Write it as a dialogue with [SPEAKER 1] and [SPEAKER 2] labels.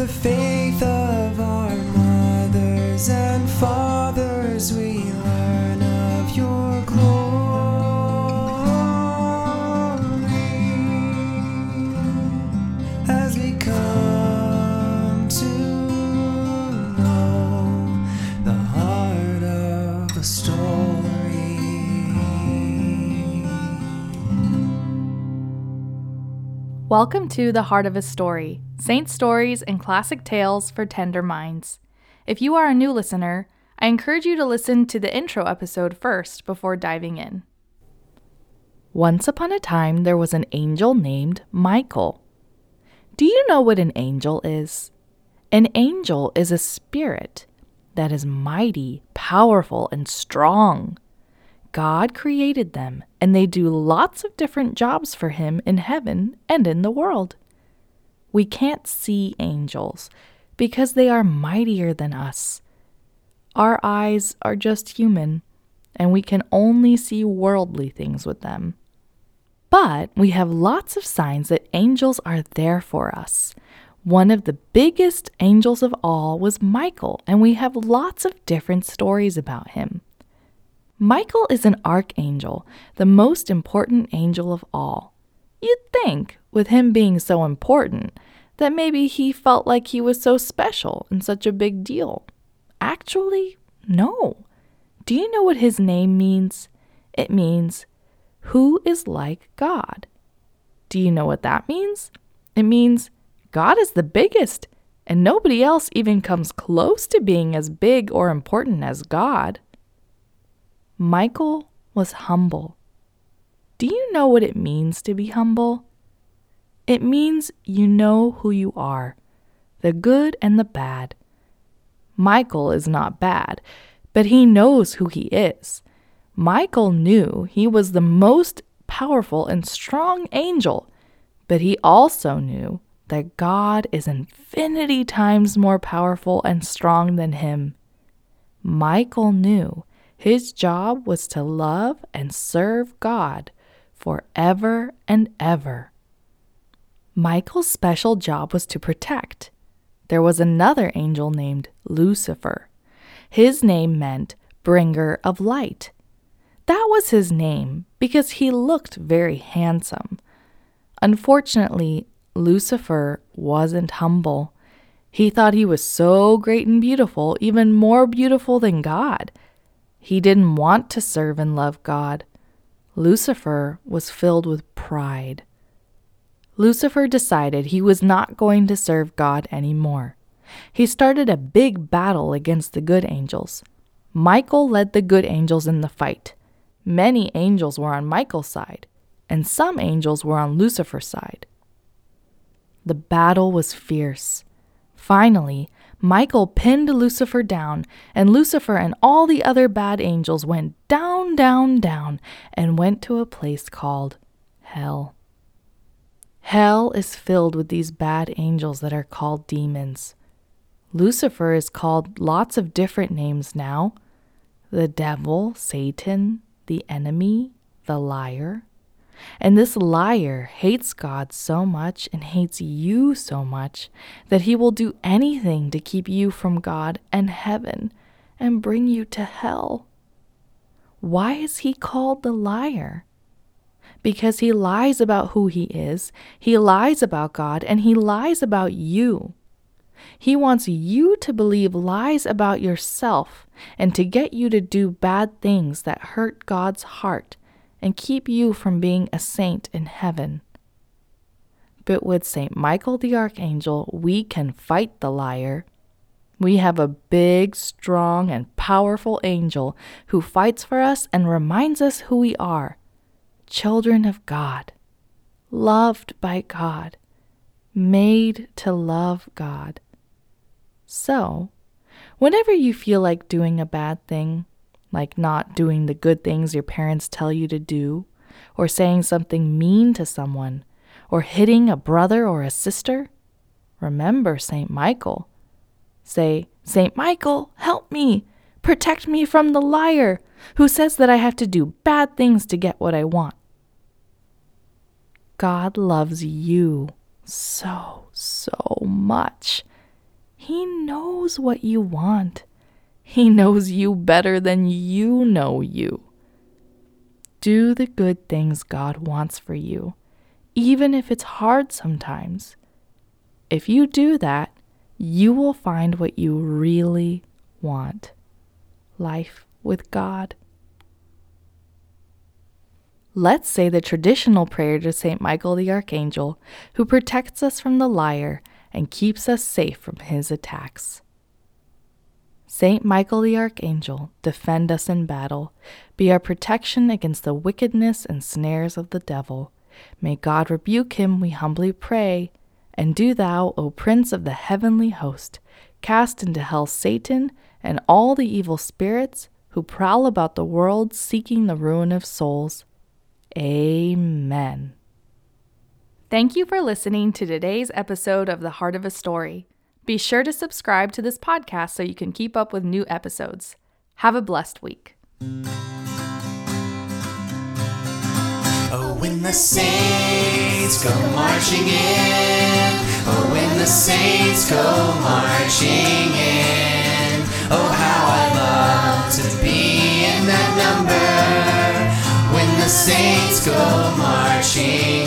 [SPEAKER 1] the faith of our mothers
[SPEAKER 2] Welcome to The Heart of a Story Saint Stories and Classic Tales for Tender Minds. If you are a new listener, I encourage you to listen to the intro episode first before diving in. Once upon a time, there was an angel named Michael. Do you know what an angel is? An angel is a spirit that is mighty, powerful, and strong. God created them, and they do lots of different jobs for Him in heaven and in the world. We can't see angels because they are mightier than us. Our eyes are just human, and we can only see worldly things with them. But we have lots of signs that angels are there for us. One of the biggest angels of all was Michael, and we have lots of different stories about him. Michael is an archangel, the most important angel of all. You'd think, with him being so important, that maybe he felt like he was so special and such a big deal. Actually, no. Do you know what his name means? It means, Who is like God? Do you know what that means? It means, God is the biggest, and nobody else even comes close to being as big or important as God. Michael was humble. Do you know what it means to be humble? It means you know who you are, the good and the bad. Michael is not bad, but he knows who he is. Michael knew he was the most powerful and strong angel, but he also knew that God is infinity times more powerful and strong than him. Michael knew his job was to love and serve God forever and ever. Michael's special job was to protect. There was another angel named Lucifer. His name meant bringer of light. That was his name because he looked very handsome. Unfortunately, Lucifer wasn't humble. He thought he was so great and beautiful, even more beautiful than God. He didn't want to serve and love God. Lucifer was filled with pride. Lucifer decided he was not going to serve God anymore. He started a big battle against the good angels. Michael led the good angels in the fight. Many angels were on Michael's side, and some angels were on Lucifer's side. The battle was fierce. Finally, Michael pinned Lucifer down, and Lucifer and all the other bad angels went down, down, down, and went to a place called Hell. Hell is filled with these bad angels that are called demons. Lucifer is called lots of different names now the devil, Satan, the enemy, the liar. And this liar hates God so much and hates you so much that he will do anything to keep you from God and heaven and bring you to hell. Why is he called the liar? Because he lies about who he is, he lies about God, and he lies about you. He wants you to believe lies about yourself and to get you to do bad things that hurt God's heart and keep you from being a saint in heaven. But with St. Michael the Archangel, we can fight the liar. We have a big, strong, and powerful angel who fights for us and reminds us who we are children of God, loved by God, made to love God. So, whenever you feel like doing a bad thing, like not doing the good things your parents tell you to do, or saying something mean to someone, or hitting a brother or a sister, remember St. Michael. Say, St. Michael, help me! Protect me from the liar who says that I have to do bad things to get what I want. God loves you so, so much, He knows what you want. He knows you better than you know you. Do the good things God wants for you, even if it's hard sometimes. If you do that, you will find what you really want life with God. Let's say the traditional prayer to St. Michael the Archangel, who protects us from the liar and keeps us safe from his attacks. Saint Michael the Archangel, defend us in battle, be our protection against the wickedness and snares of the devil. May God rebuke him, we humbly pray. And do thou, O Prince of the heavenly host, cast into hell Satan and all the evil spirits who prowl about the world seeking the ruin of souls. Amen. Thank you for listening to today's episode of The Heart of a Story. Be sure to subscribe to this podcast so you can keep up with new episodes. Have a blessed week.
[SPEAKER 1] Oh, when the saints go marching in. Oh, when the saints go marching in. Oh, how I love to be in that number. When the saints go marching